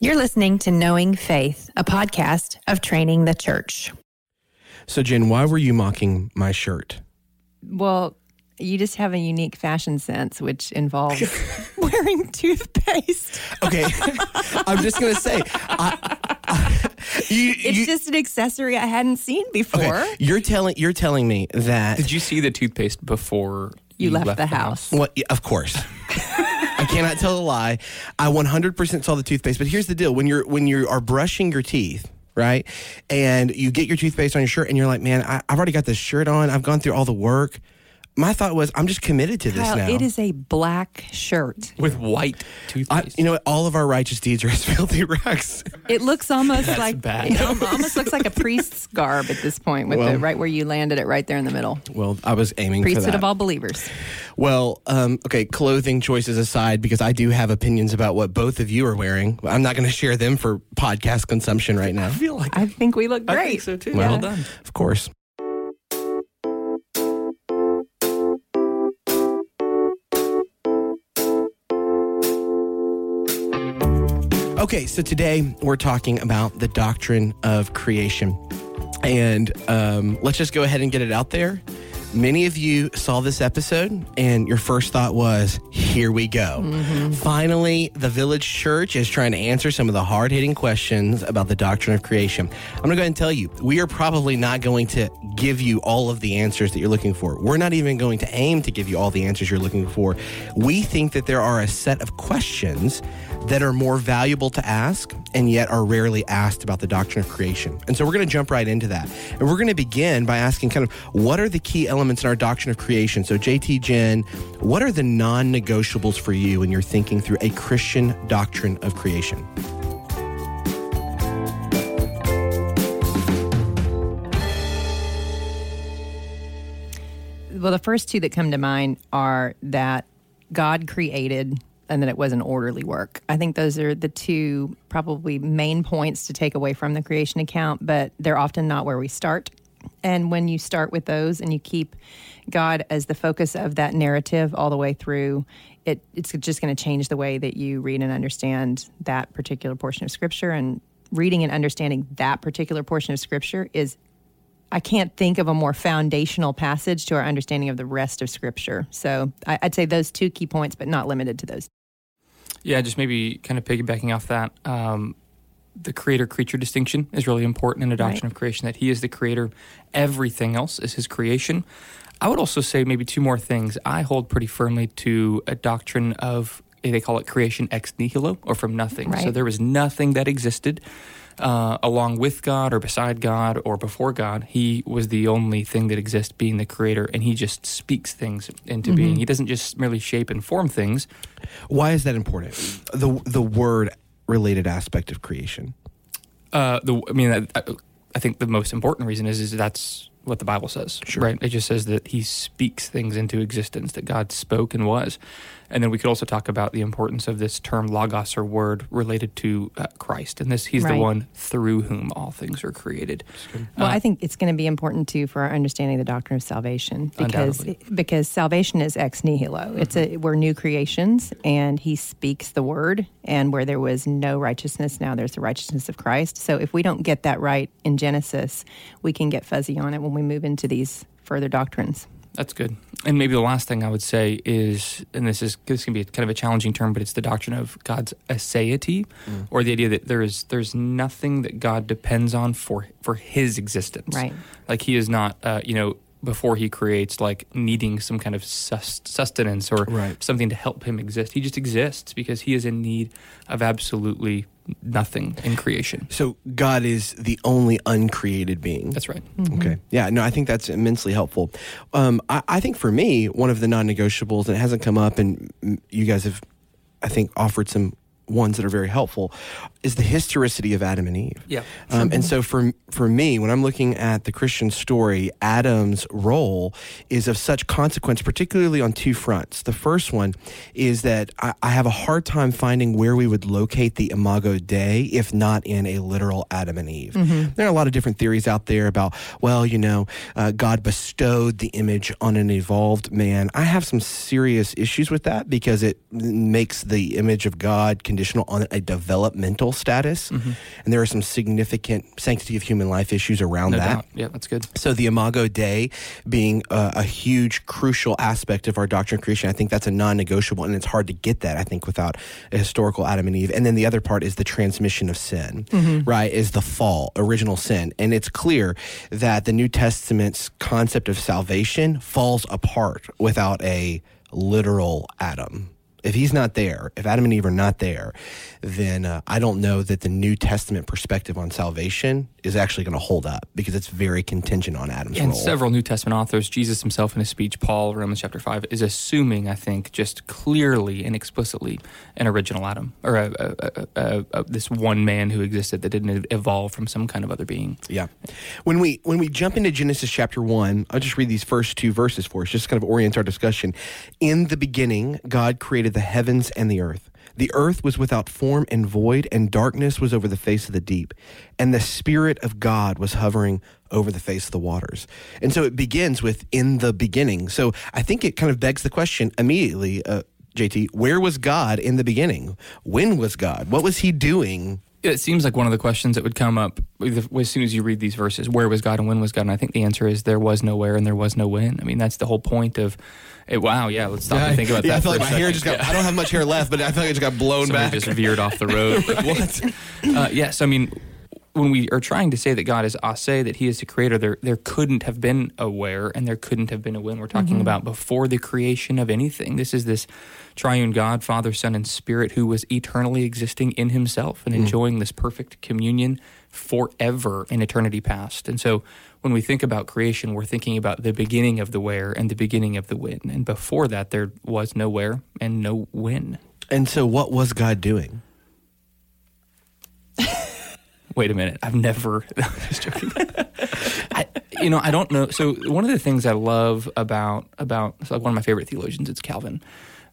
You're listening to Knowing Faith, a podcast of Training the Church. So, Jen, why were you mocking my shirt? Well, you just have a unique fashion sense, which involves wearing toothpaste. Okay, I'm just gonna say, I, I, you, It's you- just an accessory I hadn't seen before. okay, you're telling you're telling me that. Did you see the toothpaste before You, left, the house. Well, yeah, of course. I cannot tell a lie. I 100% saw the toothpaste, but here's the deal: when you're when you are brushing your teeth, right, and you get your toothpaste on your shirt, and you're like, "Man, I, I've already got this shirt on. I've gone through all the work." My thought was, I'm just committed to this Kyle, now. it is a black shirt. with white I, toothpaste? you know what? All of our righteous deeds are as filthy rags. It looks almost That's like bad. it almost looks like a priest's garb at this point, with Well- the right where you landed it, right there in the middle. Well, I was aiming for Priesthood that. of all believers. Well, um, okay, clothing choices aside, because I do have opinions about what both of you are wearing. I'm not going to share them for podcast consumption right now. I feel like I think we look I great. think so too. Well- Well done. Of course. Okay, so today we're talking about the doctrine of creation. And um, let's just go ahead and get it out there. Many of you saw this episode, and your first thought was, Here we go. Finally, the village church is trying to answer some of the hard hitting questions about the doctrine of creation. I'm going to go ahead and tell you, we are probably not going to give you all of the answers that you're looking for. We're not even going to aim to give you all the answers you're looking for. We think that there are a set of questions that are more valuable to ask and yet are rarely asked about the doctrine of creation. And so we're going to jump right into that. And we're going to begin by asking kind of what are the key elements in our doctrine of creation? So, JT Jen, what are the non negotiables for you when you're thinking through a Christian doctrine of creation? Well, the first two that come to mind are that God created and that it was an orderly work. I think those are the two probably main points to take away from the creation account, but they're often not where we start. And when you start with those and you keep God as the focus of that narrative all the way through, it, it's just going to change the way that you read and understand that particular portion of Scripture. And reading and understanding that particular portion of Scripture is I can't think of a more foundational passage to our understanding of the rest of Scripture. So I, I'd say those two key points, but not limited to those. Yeah, just maybe kind of piggybacking off that. Um, the creator creature distinction is really important in the doctrine Right. of creation, that he is the creator. Everything else is his creation. I would also say maybe two more things. I hold pretty firmly to a doctrine of, they call it creation ex nihilo, or from nothing. So there was nothing that existed. Uh, along with God or beside God or before God, He was the only thing that exists, being the creator, and He just speaks things into being. He doesn't just merely shape and form things, Why is that important? The, the word related aspect of creation. Uh, the I mean, I, I think the most important reason is is that's what the Bible says, Sure. right? It just says that He speaks things into existence, that God spoke and was, and then we could also talk about the importance of this term logos or word related to uh, Christ, and this He's the one through whom all things are created. Well, Uh, I think it's going to be important too for our understanding of the doctrine of salvation because because salvation is ex nihilo. It's a we're new creations, and He speaks the word, and where there was no righteousness, now there's the righteousness of Christ. So if we don't get that right in Genesis, we can get fuzzy on it when we move into these further doctrines. That's good. And maybe the last thing I would say is, and this is this can be kind of a challenging term, but it's the doctrine of God's aseity, or the idea that there is there's nothing that God depends on for for His existence. Right. Like He is not, uh, you know, before He creates, like needing some kind of sus- sustenance or Right. something to help Him exist. He just exists because He is in need of absolutely nothing in creation. So, God is the only uncreated being. That's right. Okay. Yeah. No, I think that's immensely helpful. Um, I, I think for me, one of the non-negotiables, and it hasn't come up, and you guys have, I think, offered some ones that are very helpful, is the historicity of Adam and Eve. Yeah. Um, and so for for me, when I'm looking at the Christian story, Adam's role is of such consequence, particularly on two fronts. The first one is that I, I have a hard time finding where we would locate the Imago Dei if not in a literal Adam and Eve. There are a lot of different theories out there about, well, you know, uh, God bestowed the image on an evolved man. I have some serious issues with that because it makes the image of God conditional conditional on a developmental status, mm-hmm. and there are some significant sanctity of human life issues around No that. doubt. Yeah, that's good. So the Imago Dei being a, a huge, crucial aspect of our doctrine of creation, I think that's a non-negotiable, and it's hard to get that. I think without a historical Adam and Eve. And then the other part is the transmission of sin, mm-hmm. right? Is the fall, original sin, and it's clear that the New Testament's concept of salvation falls apart without a literal Adam. If he's not there, if Adam and Eve are not there, then uh, I don't know that the New Testament perspective on salvation is actually going to hold up because it's very contingent on Adam's And role. several New Testament authors, Jesus himself in his speech, Paul, Romans chapter 5, is assuming, I think, just clearly and explicitly an original Adam, or a, a, a, this one man who existed that didn't evolve from some kind of other being. Yeah. When we when we jump into Genesis chapter 1, I'll just read these first two verses for us just kind of orient our discussion. In the beginning, God created the heavens and the earth. The earth was without form and void, and darkness was over the face of the deep. And the Spirit of God was hovering over the face of the waters. And so it begins with in the beginning. So I think it kind of begs the question immediately, uh, JT, where was God in the beginning? When was God? What was he doing? It seems like one of the questions that would come up as soon as you read these verses where was God and when was God? And I think the answer is there was no where and there was no when. I mean, that's the whole point of it. Wow, yeah, let's stop and think about yeah, that. I feel like my hair just got, I don't have much hair left, but I feel like it just got blown Somebody back. just veered off the road. Like, what? Uh, yes, I mean, when we are trying to say that God is ase, that He is the Creator, there there couldn't have been a where and there couldn't have been a when. We're talking about before the creation of anything. This is this triune God, Father, Son, and Spirit, who was eternally existing in Himself and hmm. enjoying this perfect communion forever in eternity past. And so. When we think about creation, we're thinking about the beginning of the where and the beginning of the when. And before that, there was no where and no when. And so, what was God doing? Wait a minute. I've never. just joking. I, you know, I don't know. So one of the things I love about about like one of my favorite theologians, it's Calvin.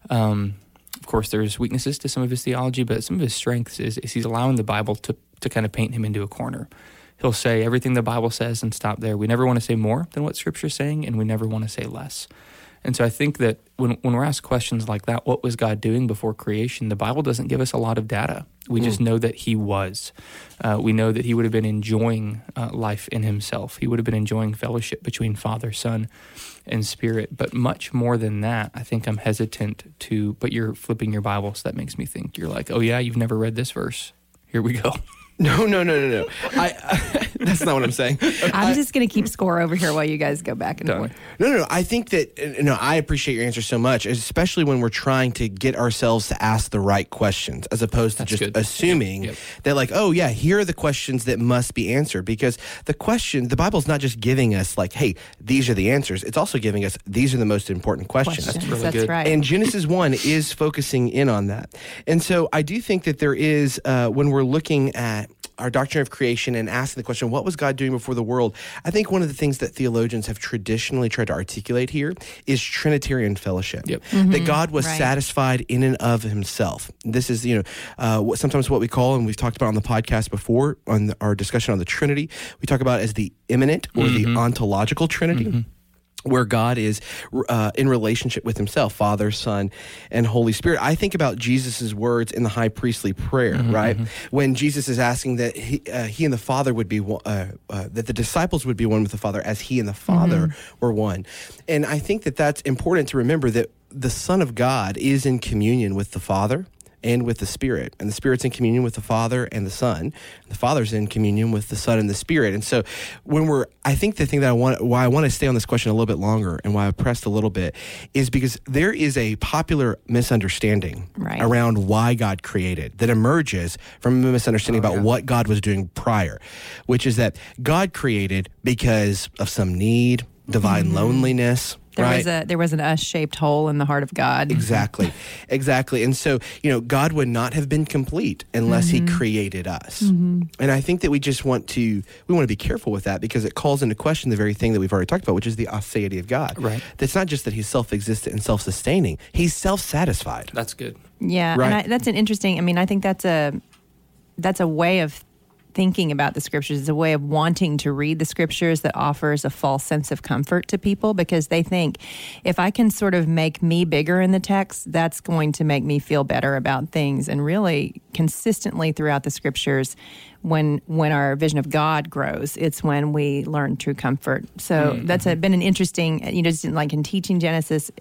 Um, of course, there's weaknesses to some of his theology, but some of his strengths is, is he's allowing the Bible to to kind of paint him into a corner. He'll say everything the Bible says and stop there. We never want to say more than what Scripture's saying, and we never want to say less. And so I think that when, when we're asked questions like that, what was God doing before creation? The Bible doesn't give us a lot of data. We just know that He was. Uh, we know that He would have been enjoying uh, life in Himself. He would have been enjoying fellowship between Father, Son, and Spirit. But much more than that, I think I'm hesitant to. But you're flipping your Bible, so that makes me think you're like, oh, yeah, you've never read this verse. Here we go. No, no, no, no, no. I, that's not what I'm saying. I'm just going to keep score over here while you guys go back and Done. forth. No, no, no. I think that uh, no. I appreciate your answer so much, especially when we're trying to get ourselves to ask the right questions, as opposed to That's just good. assuming Yep. that, like, oh yeah, here are the questions that must be answered. Because the question, the Bible's not just giving us like, hey, these are the answers. It's also giving us these are the most important questions. Questions. really That's good. right. And Genesis 1 is focusing in on that. And so I do think that there is, uh, when we're looking at our doctrine of creation and asking the question, what was God doing before the world? I think one of the things that theologians have traditionally tried to articulate here is Trinitarian fellowship. Yep. That mm-hmm. God was right. satisfied in and of himself. This is, you know, uh, what, sometimes what we call, and we've talked about on the podcast before, on the, our discussion on the Trinity, we talk about as the immanent or the mm-hmm. ontological Trinity mm-hmm. Where God is uh, in relationship with Himself, Father, Son, and Holy Spirit. I think about Jesus' words in the high priestly prayer, right? When Jesus is asking that he, uh, he and the Father would be one, uh, uh, that the disciples would be one with the Father as He and the Father were one. And I think that that's important to remember that the Son of God is in communion with the Father and with the Spirit. And the Spirit's in communion with the Father and the Son. The Father's in communion with the Son and the Spirit. And so when we're I think the thing that I want why I want to stay on this question a little bit longer and why I pressed a little bit is because there is a popular misunderstanding Right. around why God created that emerges from a misunderstanding oh, about what God was doing prior, which is that God created because of some need, divine mm-hmm. loneliness. There right? was a there was an us shaped hole in the heart of God. Exactly. Exactly. And so, you know, God would not have been complete unless he mm-hmm. created us. Mm-hmm. And I think that we just want to we want to be careful with that because it calls into question the very thing that we've already talked about, which is the aseity of God. Right. That's not just that he's self-existent and self-sustaining. He's self-satisfied. That's good. Yeah, Right. and I, that's an interesting. I mean, I think that's a that's a way of thinking about the scriptures. It's a way of wanting to read the scriptures that offers a false sense of comfort to people because they think if I can sort of make me bigger in the text, that's going to make me feel better about things. And really, consistently throughout the scriptures, when when our vision of God grows, it's when we learn true comfort. So mm-hmm. that's a, been an interesting, you know, just like in teaching Genesis,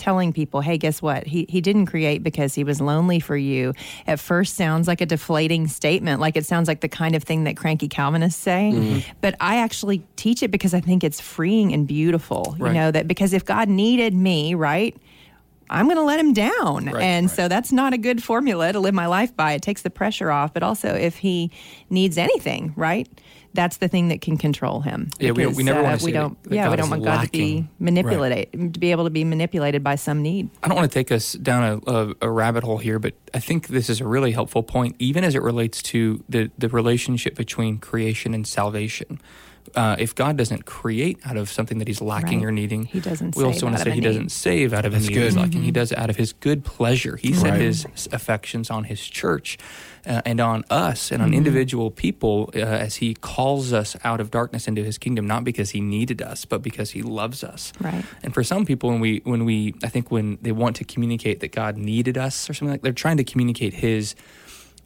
telling people, hey, guess what? He, he didn't create because he was lonely for you. At first sounds like a deflating statement, like it sounds like the kind of thing that cranky Calvinists say. Mm-hmm. But I actually teach it because I think it's freeing and beautiful. Right. You know, that because if God needed me, right? I'm going to let him down. Right, and right. so that's not a good formula to live my life by. It takes the pressure off. But also, if he needs anything, right? That's the thing that can control him. Yeah, because, we, we never uh, want to. We don't. yeah, God we don't want God to be manipulated, right. to be able to be manipulated by some need. I don't want to take us down a, a, a, rabbit hole here, but I think this is a really helpful point, even as it relates to the the relationship between creation and salvation uh, if God doesn't create out of something that He's lacking right. or needing, He doesn't. We also want to say He doesn't save out of That's a need good. He's lacking. Mm-hmm. He does it out of His good pleasure. He set right. His affections on His church uh, and on us and on mm-hmm. individual people uh, as He calls us out of darkness into His kingdom, not because He needed us, but because He loves us. Right. And for some people, when we when we I think when they want to communicate that God needed us or something like, they're trying to communicate His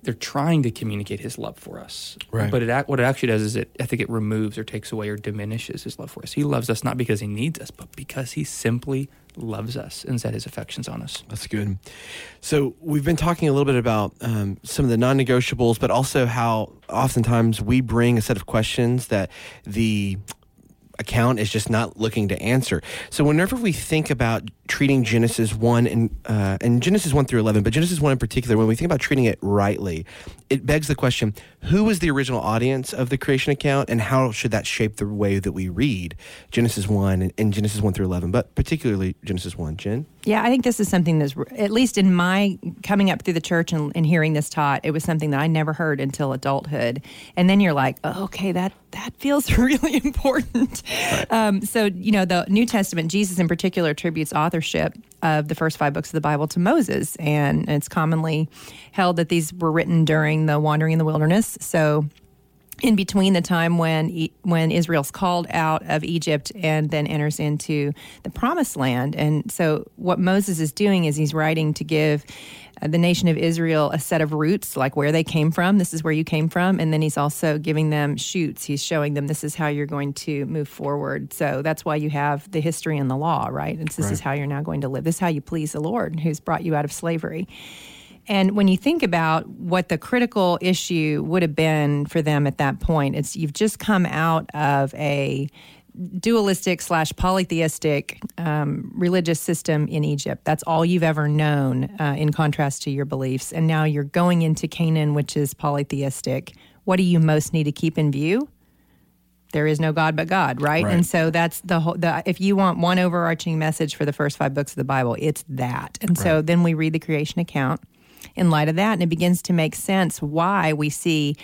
they're trying to communicate his love for us. Right. But it what it actually does is it I think it removes or takes away or diminishes his love for us. He loves us not because he needs us, but because he simply loves us and set his affections on us. That's good. So we've been talking a little bit about um, some of the non-negotiables, but also how oftentimes we bring a set of questions that the account is just not looking to answer. So whenever we think about treating Genesis 1 and, uh, and Genesis 1 through 11, but Genesis 1 in particular, when we think about treating it rightly, it begs the question, who was the original audience of the creation account and how should that shape the way that we read Genesis 1 and, and Genesis 1 through 11, but particularly Genesis 1. Jen? Yeah, I think this is something that's, at least in my coming up through the church and, and hearing this taught, it was something that I never heard until adulthood. And then you're like, oh, okay, that, that feels really important. Right. Um, so, you know, the New Testament, Jesus in particular attributes authorship of the first five books of the Bible to Moses. And it's commonly held that these were written during the wandering in the wilderness. So, in between the time when when Israel's called out of Egypt and then enters into the promised land. And so what Moses is doing is he's writing to give uh, the nation of Israel a set of roots, like where they came from. This is where you came from. And then he's also giving them shoots. He's showing them this is how you're going to move forward. So that's why you have the history and the law, right? And this right. is how you're now going to live. This is how you please the Lord who's brought you out of slavery. And when you think about what the critical issue would have been for them at that point, it's you've just come out of a dualistic slash polytheistic um, religious system in Egypt. That's all you've ever known, uh, in contrast to your beliefs. And now you're going into Canaan, which is polytheistic. What do you most need to keep in view? There is no God but God, right? right. And so that's the whole. The, if you want one overarching message for the first five books of the Bible, it's that. And right. so then we read the creation account in light of that. And it begins to make sense why we see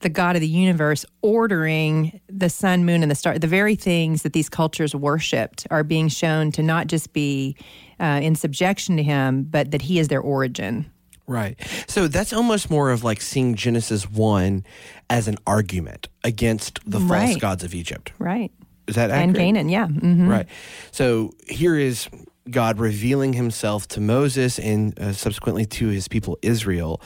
the God of the universe ordering the sun, moon, and the star. The very things that these cultures worshipped are being shown to not just be uh, in subjection to him, but that he is their origin. Right. So that's almost more of like seeing Genesis 1 as an argument against the false right. gods of Egypt. Right. Is that accurate? And Canaan, yeah. Mm-hmm. Right. So here is God revealing himself to Moses and uh, subsequently to his people Israel.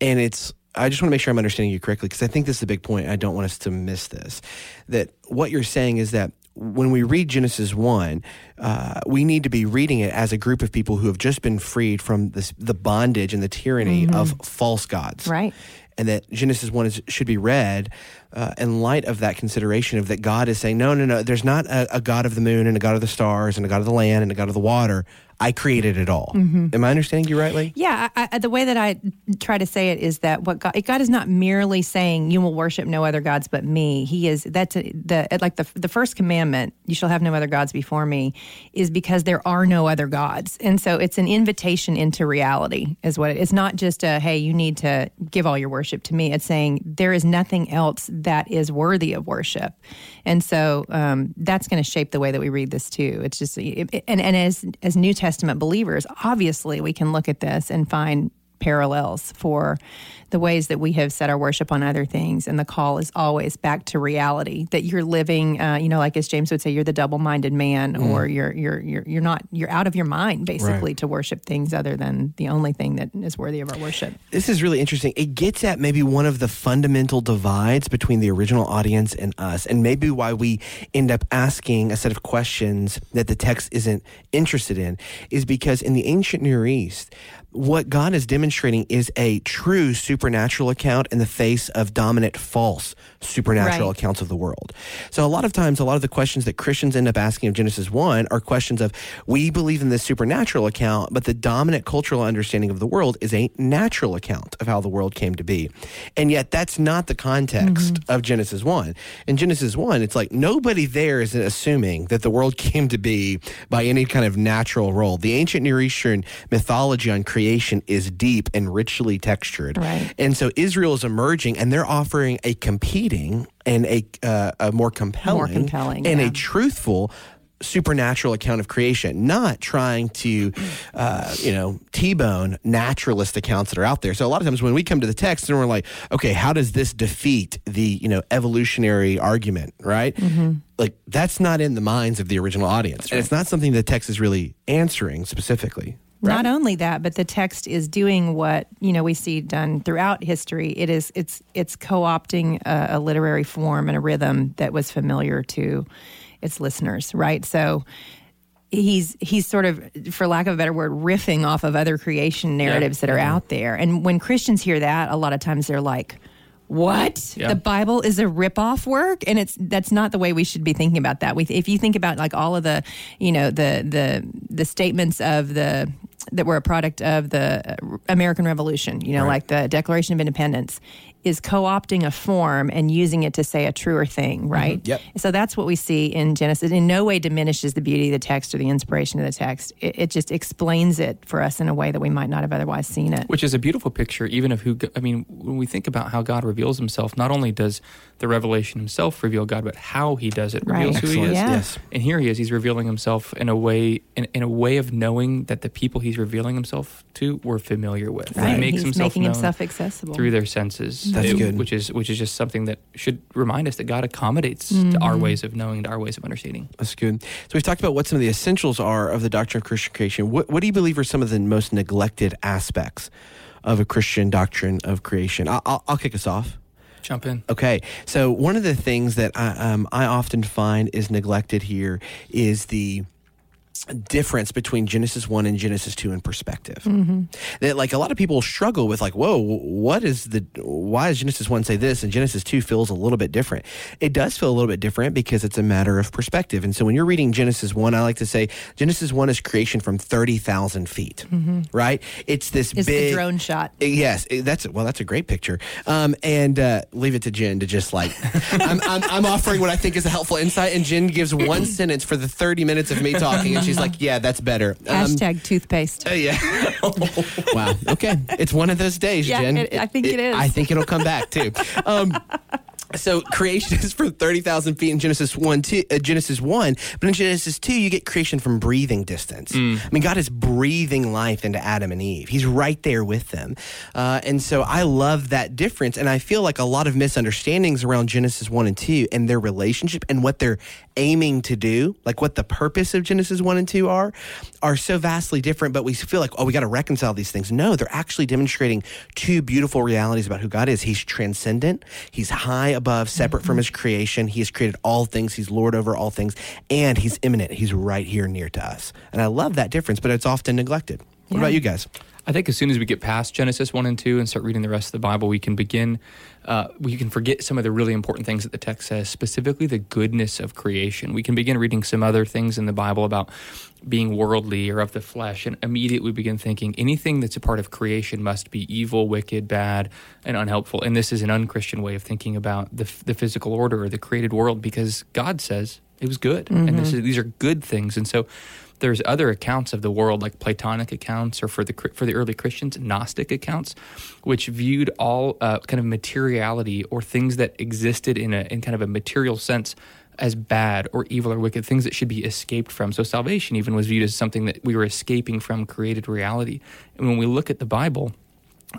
And it's, I just want to make sure I'm understanding you correctly because I think this is a big point. I don't want us to miss this. That what you're saying is that when we read Genesis 1, uh, we need to be reading it as a group of people who have just been freed from this, the bondage and the tyranny mm-hmm. of false gods. Right. And that Genesis 1 is, should be read uh, in light of that consideration of that God is saying, no, no, no, there's not a, a, God of the moon and a God of the stars and a God of the land and a God of the water. I created it all. Mm-hmm. Am I understanding you rightly? Yeah. I, I, the way that I try to say it is that what God, God is not merely saying you will worship no other gods but me. He is that's a, the like the the first commandment, you shall have no other gods before me, is because there are no other gods, and so it's an invitation into reality. Is what it, it's not just a hey, you need to give all your worship to me. It's saying there is nothing else that is worthy of worship. And so um, that's going to shape the way that we read this too. It's just, it, and, and as, as New Testament believers, obviously we can look at this and find parallels for the ways that we have set our worship on other things. And the call is always back to reality that you're living, uh, you know, like as James would say, you're the double minded man, mm. or you're, you're, you're, you're not, you're out of your mind basically right. to worship things other than the only thing that is worthy of our worship. This is really interesting. It gets at maybe one of the fundamental divides between the original audience and us, and maybe why we end up asking a set of questions that the text isn't interested in is because in the ancient Near East, what God is demonstrating is a true supernatural account in the face of dominant false supernatural right. accounts of the world. So a lot of times, a lot of the questions that Christians end up asking of Genesis 1 are questions of, we believe in this supernatural account, but the dominant cultural understanding of the world is a natural account of how the world came to be. And yet that's not the context mm-hmm. of Genesis 1. In Genesis 1, it's like nobody there is assuming that the world came to be by any kind of natural role. The ancient Near Eastern mythology on creation is deep and richly textured. Right. And so Israel is emerging and they're offering a competing and a, uh, a more compelling, more compelling and yeah. a truthful supernatural account of creation, not trying to, uh, you know, T-bone naturalist accounts that are out there. So a lot of times when we come to the text and we're like, okay, how does this defeat the, you know, evolutionary argument, right? Mm-hmm. Like that's not in the minds of the original audience. Right. And it's not something the text is really answering specifically. Right. Not only that, but the text is doing what you know we see done throughout history. It is it's it's co-opting a, a literary form and a rhythm that was familiar to its listeners, right? So he's he's sort of for lack of a better word riffing off of other creation narratives yeah. that are mm-hmm. out there and when christians hear that a lot of times they're like what yeah. the bible is a ripoff work and it's that's not the way we should be thinking about that we, if you think about like all of the you know the the the statements of the that were a product of the uh, American Revolution, you know, right. like the Declaration of Independence, is co opting a form and using it to say a truer thing, mm-hmm. right? Mm-hmm. Yep. So that's what we see in Genesis. In no way diminishes the beauty of the text or the inspiration of the text. It, it, just explains it for us in a way that we might not have otherwise seen it. Which is a beautiful picture, even of who, I mean, when we think about how God reveals himself, not only does the revelation himself reveal God, but how he does it reveals right. who he is. Yeah. Yes. And here he is, he's revealing himself in a way, in, in, a way of knowing that the people he's revealing himself to were familiar with. Right. He makes he's himself making himself accessible through their senses. That's it, good. Which is which is just something that should remind us that God accommodates mm-hmm. to our mm-hmm. ways of knowing, to our ways of understanding. That's good. So we've talked about what some of the essentials are of the doctrine of Christian creation. What, what do you believe are some of the most neglected aspects of a Christian doctrine of creation? I'll, I'll, I'll kick us off. Jump in. Okay. So one of the things that I, um, I often find is neglected here is the difference between Genesis 1 and Genesis 2 in perspective. Mm-hmm. That like a lot of people struggle with like, whoa, what is the why does Genesis 1 say this and Genesis 2 feels a little bit different? It does feel a little bit different because it's a matter of perspective. And so when you're reading Genesis 1, I like to say Genesis 1 is creation from 30,000 feet, mm-hmm. right? It's this it's big drone shot. Yes, that's well, that's a great picture. Um, and uh, leave it to Jen to just like, I'm, I'm, I'm offering what I think is a helpful insight, and Jen gives one sentence for the 30 minutes of me talking, and she's like, yeah, that's better. Um, Hashtag toothpaste. Uh, yeah. wow. Okay. It's one of those days, yeah, Jen. It, I think it, it is. I think it'll come back too. Um, so creation is from 30,000 feet in Genesis 1, two, uh, Genesis 1, but in Genesis 2, you get creation from breathing distance. Mm. I mean, God is breathing life into Adam and Eve. He's right there with them. Uh, and so I love that difference. And I feel like a lot of misunderstandings around Genesis 1 and 2 and their relationship and what they're aiming to do, like what the purpose of Genesis 1 and 2 are, are so vastly different, but we feel like, oh, we got to reconcile these things. No, they're actually demonstrating two beautiful realities about who God is. He's transcendent, He's high above, separate from mm-hmm. his creation. He has created all things. He's Lord over all things, and he's immanent. He's right here near to us. And I love that difference, but it's often neglected. What yeah. about you guys? I think as soon as we get past Genesis 1 and 2 and start reading the rest of the Bible, we can begin, uh, we can forget some of the really important things that the text says, specifically the goodness of creation. We can begin reading some other things in the Bible about being worldly or of the flesh, and immediately begin thinking anything that's a part of creation must be evil, wicked, bad, and unhelpful. And this is an unchristian way of thinking about the, the physical order or the created world because God says it was good. Mm-hmm. And is, these are good things. And so, there's other accounts of the world, like Platonic accounts, or for the for the early Christians, Gnostic accounts, which viewed all uh, kind of materiality or things that existed in a in kind of a material sense as bad or evil or wicked, things that should be escaped from. So salvation even was viewed as something that we were escaping from created reality. And when we look at the Bible,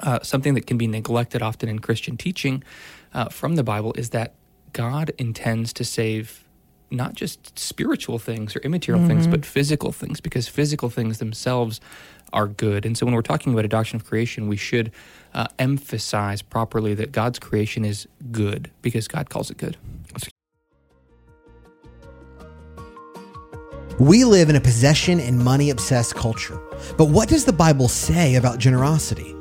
uh, something that can be neglected often in Christian teaching uh, from the Bible is that God intends to save not just spiritual things or immaterial things, but physical things, because physical things themselves are good. And so when we're talking about a doctrine of creation, we should uh, emphasize properly that God's creation is good because God calls it good. We live in a possession and money obsessed culture. But what does the Bible say about generosity?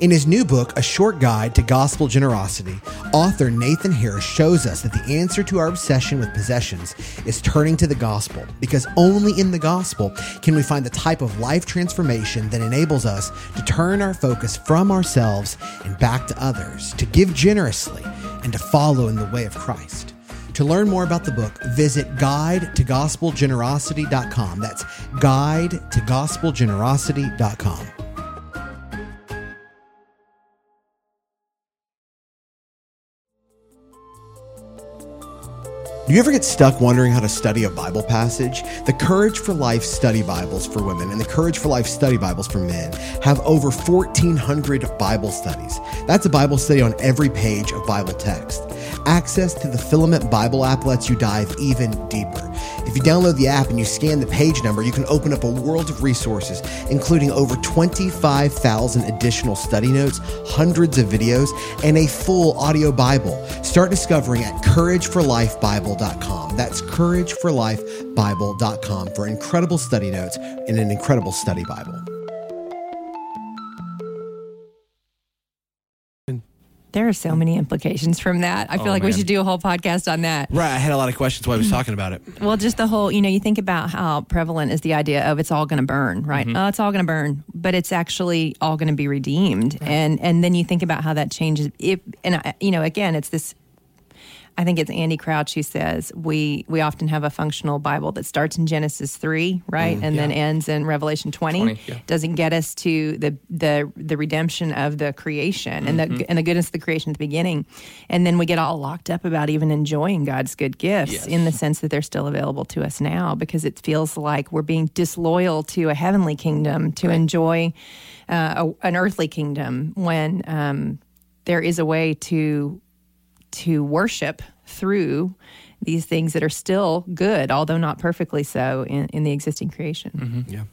In his new book, A Short Guide to Gospel Generosity, author Nathan Harris shows us that the answer to our obsession with possessions is turning to the gospel, because only in the gospel can we find the type of life transformation that enables us to turn our focus from ourselves and back to others, to give generously, and to follow in the way of Christ. To learn more about the book, visit guide to gospelgenerosity.com. That's guide to gospelgenerosity.com. Do you ever get stuck wondering how to study a Bible passage? The Courage for Life study Bibles for women and the Courage for Life study Bibles for men have over 1,400 Bible studies. That's a Bible study on every page of Bible text. Access to the Filament Bible app lets you dive even deeper. If you download the app and you scan the page number, you can open up a world of resources, including over 25,000 additional study notes, hundreds of videos, and a full audio Bible. Start discovering at courageforlifebible.com. That's courageforlifebible.com for incredible study notes and an incredible study Bible. There are so many implications from that. I feel Oh, like we should do a whole podcast on that. Right. I had a lot of questions while I was mm-hmm. talking about it. Well, just the whole, you know, you think about how prevalent is the idea of it's all going to burn, right? Oh, it's all going to burn, but it's actually all going to be redeemed. And and then you think about how that changes if and I, you know, again, it's this I think it's Andy Crouch who says we we often have a functional Bible that starts in Genesis three, right, and then ends in Revelation twenty. 20, yeah. Doesn't get us to the the the redemption of the creation and the and the goodness of the creation at the beginning, and then we get all locked up about even enjoying God's good gifts Yes. in the sense that they're still available to us now because it feels like we're being disloyal to a heavenly kingdom to enjoy uh, a, an earthly kingdom when um, there is a way to to worship through these things that are still good, although not perfectly so, in, in the existing creation. Mm-hmm. Yeah.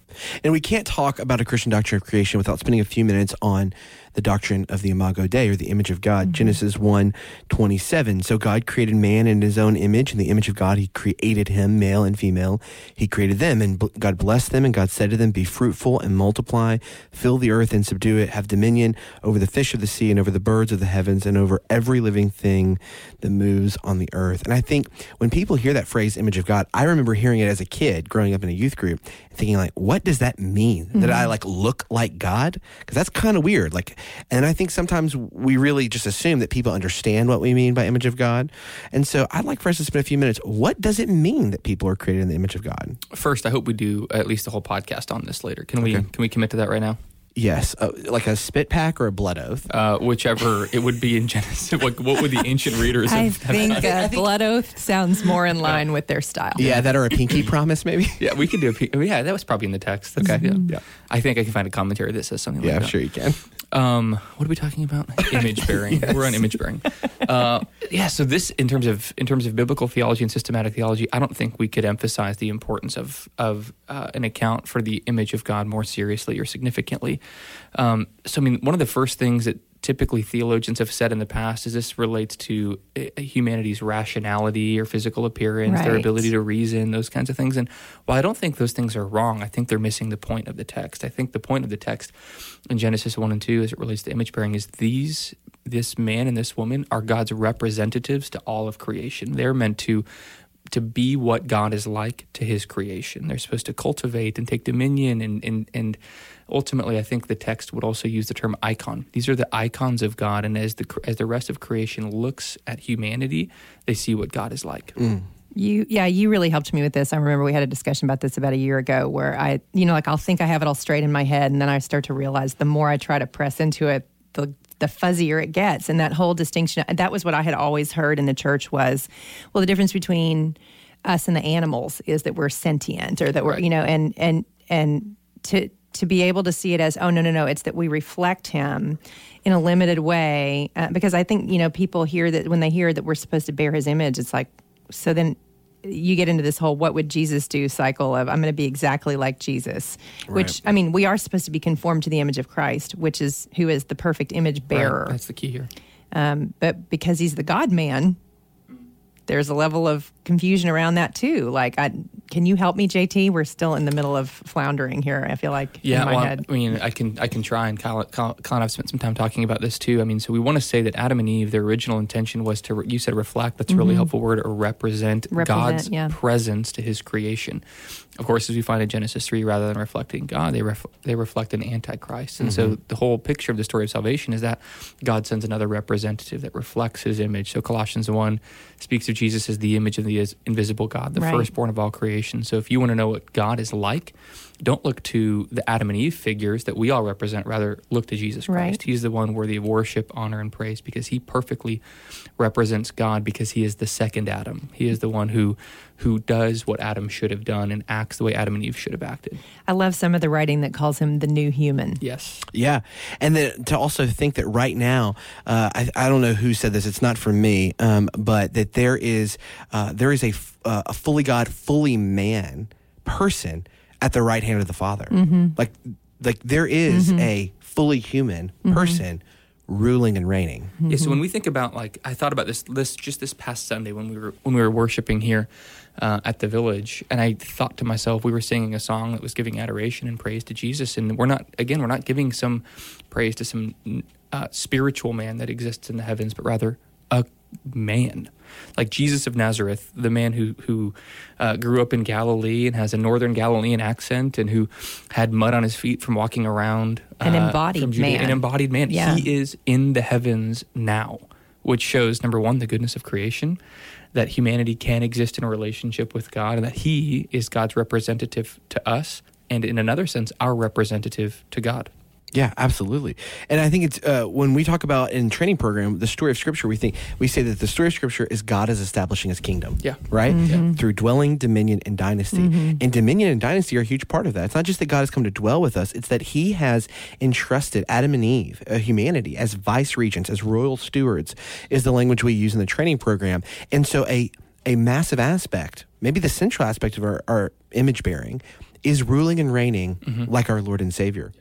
And we can't talk about a Christian doctrine of creation without spending a few minutes on the doctrine of the Imago Dei or the image of God. Mm-hmm. Genesis 1 27. So God created man in his own image. In the image of God, he created him, male and female. He created them, and God blessed them, and God said to them, Be fruitful and multiply, fill the earth and subdue it, have dominion over the fish of the sea and over the birds of the heavens and over every living thing that moves on the earth. And I think when people hear that phrase, image of God, I remember hearing it as a kid growing up in a youth group thinking like, what does that mean? That I mm-hmm. like look like God? Because that's kind of weird. Like, and I think sometimes we really just assume that people understand what we mean by image of God. And so I'd like for us to spend a few minutes. What does it mean that people are created in the image of God? First, I hope we do at least a whole podcast on this later. Can we can we commit to that right now? Yes, uh, like a spit pack or a blood oath. Uh, whichever it would be in Genesis. Like, what would the ancient readers I have, have think a blood oath sounds more in line with their style. Yeah, that or a pinky promise, maybe. Yeah, we could do a. pe- Yeah, that was probably in the text. That's- Okay. Yeah. I think I can find a commentary that says something Yeah, like I'm that. sure you can. Um, what are we talking about? Image bearing. We're on image bearing. Uh, yeah. So this, in terms of in terms of biblical theology and systematic theology, I don't think we could emphasize the importance of of uh, an account for the image of God more seriously or significantly. Um, so, I mean, one of the first things that typically theologians have said in the past is this relates to uh, humanity's rationality or physical appearance, their ability to reason, those kinds of things. And while I don't think those things are wrong, I think they're missing the point of the text. I think the point of the text in Genesis 1 and 2 as it relates to image bearing is these this man and this woman are God's representatives to all of creation. They're meant to to be what God is like to his creation. They're supposed to cultivate and take dominion and and and ultimately I think the text would also use the term icon. These are the icons of God and as the as the rest of creation looks at humanity, they see what God is like. Mm. You, yeah, you really helped me with this. I remember we had a discussion about this about a year ago where I, you know, like I'll think I have it all straight in my head, and then I start to realize the more I try to press into it, the the fuzzier it gets. And that whole distinction, that was what I had always heard in the church was, well, the difference between us and the animals is that we're sentient, or that we're, Right. you know, and and and to to be able to see it as, oh, no, no, no, it's that we reflect him in a limited way. Uh, because I think, you know, people hear that when they hear that we're supposed to bear his image, it's like, so then you get into this whole what would Jesus do cycle of I'm going to be exactly like Jesus, which I mean, we are supposed to be conformed to the image of Christ, which is who is the perfect image bearer. Right, that's the key here. Um, but because he's the God man, there's a level of confusion around that too. Like, I, can you help me, JT? We're still in the middle of floundering here. I feel like Yeah, in my well, head. I mean, I can I can try, and Kyle, Kyle I've spent some time talking about this too. I mean, so we want to say that Adam and Eve, their original intention was to, you said reflect. That's a really helpful word, or represent, Mm-hmm. Represent, God's yeah. presence to His creation. Of course, as we find in Genesis three, rather than reflecting God, they ref, they reflect an antichrist, and so Mm-hmm. the whole picture of the story of salvation is that God sends another representative that reflects His image. So Colossians one speaks of Jesus as the image of the is- invisible God, the Right. firstborn of all creation. So if you want to know what God is like, don't look to the Adam and Eve figures that we all represent. Rather, look to Jesus Christ. Right. He's the one worthy of worship, honor, and praise because he perfectly represents God because he is the second Adam. He is the one who who does what Adam should have done and acts the way Adam and Eve should have acted. I love some of the writing that calls him the new human. Yes. Yeah, and then to also think that right now, uh, I, I don't know who said this. It's not for me, um, but that there is uh, there is a f- uh, a fully God, fully man person at the right hand of the Father. Like like there is a fully human person ruling and reigning. Yeah, so when we think about like I thought about this this just this past Sunday when we were when we were worshiping here uh, at the village, and I thought to myself, we were singing a song that was giving adoration and praise to Jesus, and we're not again we're not giving some praise to some uh, spiritual man that exists in the heavens, but rather a man like Jesus of Nazareth, the man who who uh, grew up in Galilee and has a northern Galilean accent, and who had mud on his feet from walking around. An uh, embodied Judea- man. An embodied man. Yeah. He is in the heavens now, which shows number one the goodness of creation, that humanity can exist in a relationship with God, and that He is God's representative to us, and in another sense, our representative to God. Yeah, absolutely. And I think it's uh, when we talk about in training program the story of Scripture, we think we say that the story of Scripture is God is establishing His kingdom. Yeah. right Mm-hmm. through dwelling, dominion, and dynasty. And dominion and dynasty are a huge part of that. It's not just that God has come to dwell with us; it's that He has entrusted Adam and Eve, uh, humanity, as vice regents, as royal stewards, is the language we use in the training program. And so, a a massive aspect, maybe the central aspect of our, our image bearing, is ruling and reigning like our Lord and Savior.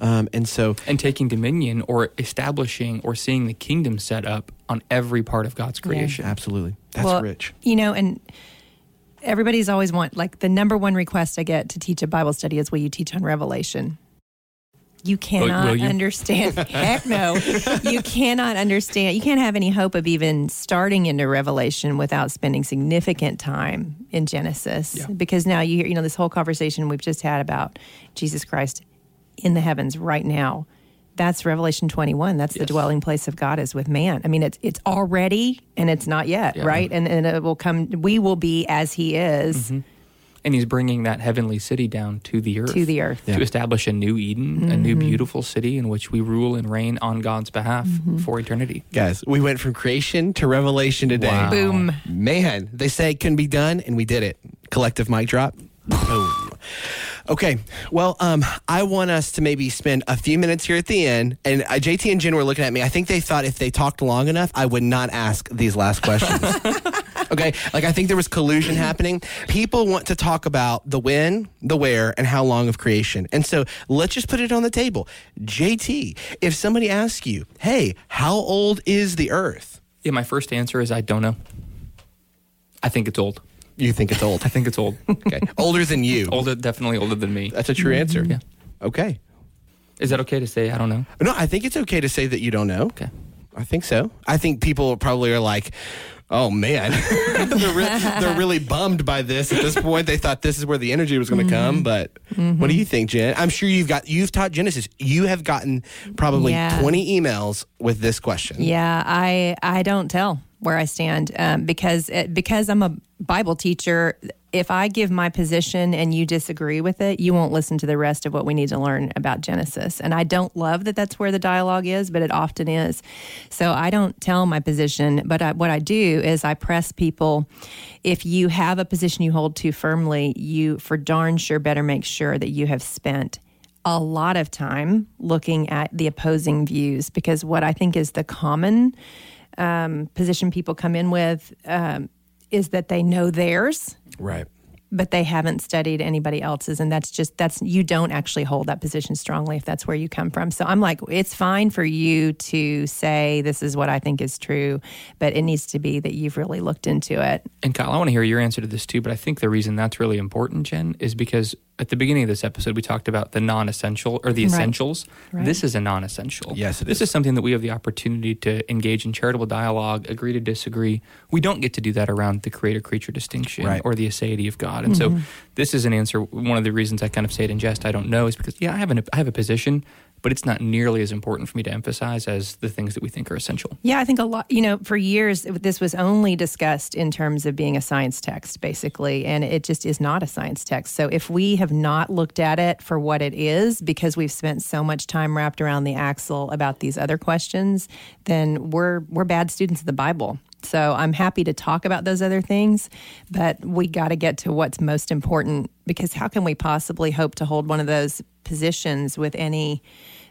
Um, and so, And taking dominion or establishing or seeing the kingdom set up on every part of God's creation. absolutely, that's well, rich. You know, and everybody's always want like the number one request I get to teach a Bible study is will you teach on Revelation? You cannot will you? understand. Heck no. You cannot understand. You can't have any hope of even starting into Revelation without spending significant time in Genesis. Yeah. Because now you hear, you know, this whole conversation we've just had about Jesus Christ in the heavens right now. That's Revelation 21. That's the dwelling place of God is with man. I mean, it's it's already and it's not yet, Yeah. right? And and it will come. We will be as He is Mm-hmm. And he's bringing that heavenly city down to the earth. to the earth. To establish a new Eden, a new beautiful city in which we rule and reign on God's behalf for eternity. Guys, we went from creation to revelation today. Wow. Boom. Man, they say it couldn't be done, and we did it. Collective mic drop. Boom. Okay, well, um, I want us to maybe spend a few minutes here at the end. And uh, JT and Jen were looking at me. I think they thought if they talked long enough, I would not ask these last questions. okay, like I think there was collusion happening. People want to talk about the when, the where, and how long of creation. And so let's just put it on the table. JT, if somebody asks you, hey, how old is the earth? Yeah, my first answer is I don't know. I think it's old. You think it's old. I think it's old. Okay. Older than you. older, definitely older than me. That's a true mm-hmm. answer. Yeah. Okay. Is that okay to say? I don't know. No, I think it's okay to say that you don't know. Okay. I think so. I think people probably are like, oh man, they're, re- they're really bummed by this. At this point, they thought this is where the energy was going to mm-hmm. come. But what do you mm-hmm. think, Jen? I'm sure you've got you've taught Genesis. You have gotten probably Yeah. 20 emails with this question. Yeah, I I don't tell where I stand um, because it, because I'm a Bible teacher. If I give my position and you disagree with it, you won't listen to the rest of what we need to learn about Genesis. And I don't love that that's where the dialogue is, but it often is. So I don't tell my position, but I, what I do is I press people. If you have a position you hold to firmly, you for darn sure better make sure that you have spent a lot of time looking at the opposing views because what I think is the common um, position people come in with um, is that they know theirs. Right. but they haven't studied anybody else's. And that's just that's you don't actually hold that position strongly if that's where you come from. So i'm like it's fine for you to say this is what i think is true but it needs to be that you've really looked into it. And Kyle, I want to hear your answer to this too, but I think the reason that's really important, Jen, is because at the beginning of this episode, we talked about the non essential or the essentials. Right. This is a non essential. Yes, it this is. is something that we have the opportunity to engage in charitable dialogue, agree to disagree. We don't get to do that around the creator creature distinction Right. or the aseity of God. And Mm-hmm. so this is an answer. One of the reasons I kind of say it in jest, I don't know, is because, yeah, I have, an, I have a position, but it's not nearly as important for me to emphasize as the things that we think are essential. yeah i think a lot you know for years this was only discussed in terms of being a science text basically and it just is not a science text so if we have not looked at it for what it is because we've spent so much time wrapped around the axle about these other questions then we're we're bad students of the bible so I'm happy to talk about those other things, but we got to get to what's most important because how can we possibly hope to hold one of those positions with any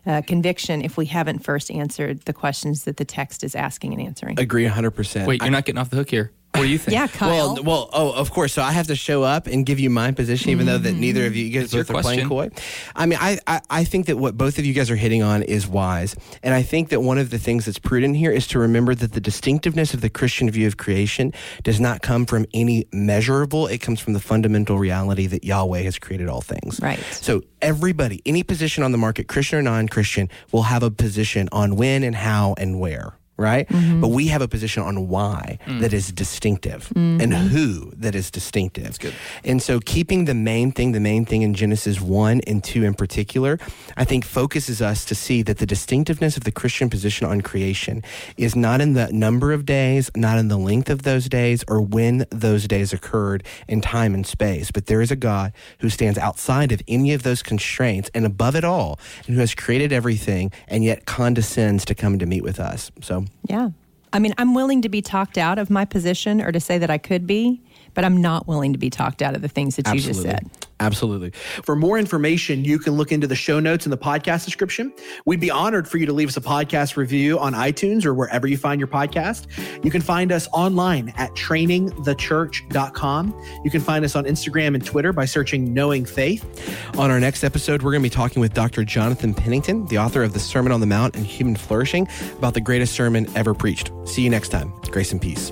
uh, conviction if we haven't first answered the questions that the text is asking and answering? Agree 100%. Wait, you're not getting off the hook here. What do you think? yeah, Kyle. Well, well, oh, of course. So I have to show up and give you my position, even though that mm-hmm. neither of you, you guys both are playing coy. I mean, I, I, I think that what both of you guys are hitting on is wise, and I think that one of the things that's prudent here is to remember that the distinctiveness of the Christian view of creation does not come from any measurable. It comes from the fundamental reality that Yahweh has created all things. Right. So everybody, any position on the market, Christian or non-Christian, will have a position on when and how and where. Right, mm-hmm. but we have a position on why mm. that is distinctive mm-hmm. and who that is distinctive. That's good. And so, keeping the main thing, the main thing in Genesis 1 and 2 in particular, I think focuses us to see that the distinctiveness of the Christian position on creation is not in the number of days, not in the length of those days, or when those days occurred in time and space, but there is a God who stands outside of any of those constraints and above it all, and who has created everything and yet condescends to come to meet with us. So, Yeah. I mean, I'm willing to be talked out of my position or to say that I could be, but I'm not willing to be talked out of the things that you just said. Absolutely. For more information, you can look into the show notes in the podcast description. We'd be honored for you to leave us a podcast review on iTunes or wherever you find your podcast. You can find us online at trainingthechurch.com. You can find us on Instagram and Twitter by searching Knowing Faith. On our next episode, we're going to be talking with Dr. Jonathan Pennington, the author of The Sermon on the Mount and Human Flourishing, about the greatest sermon ever preached. See you next time. Grace and peace.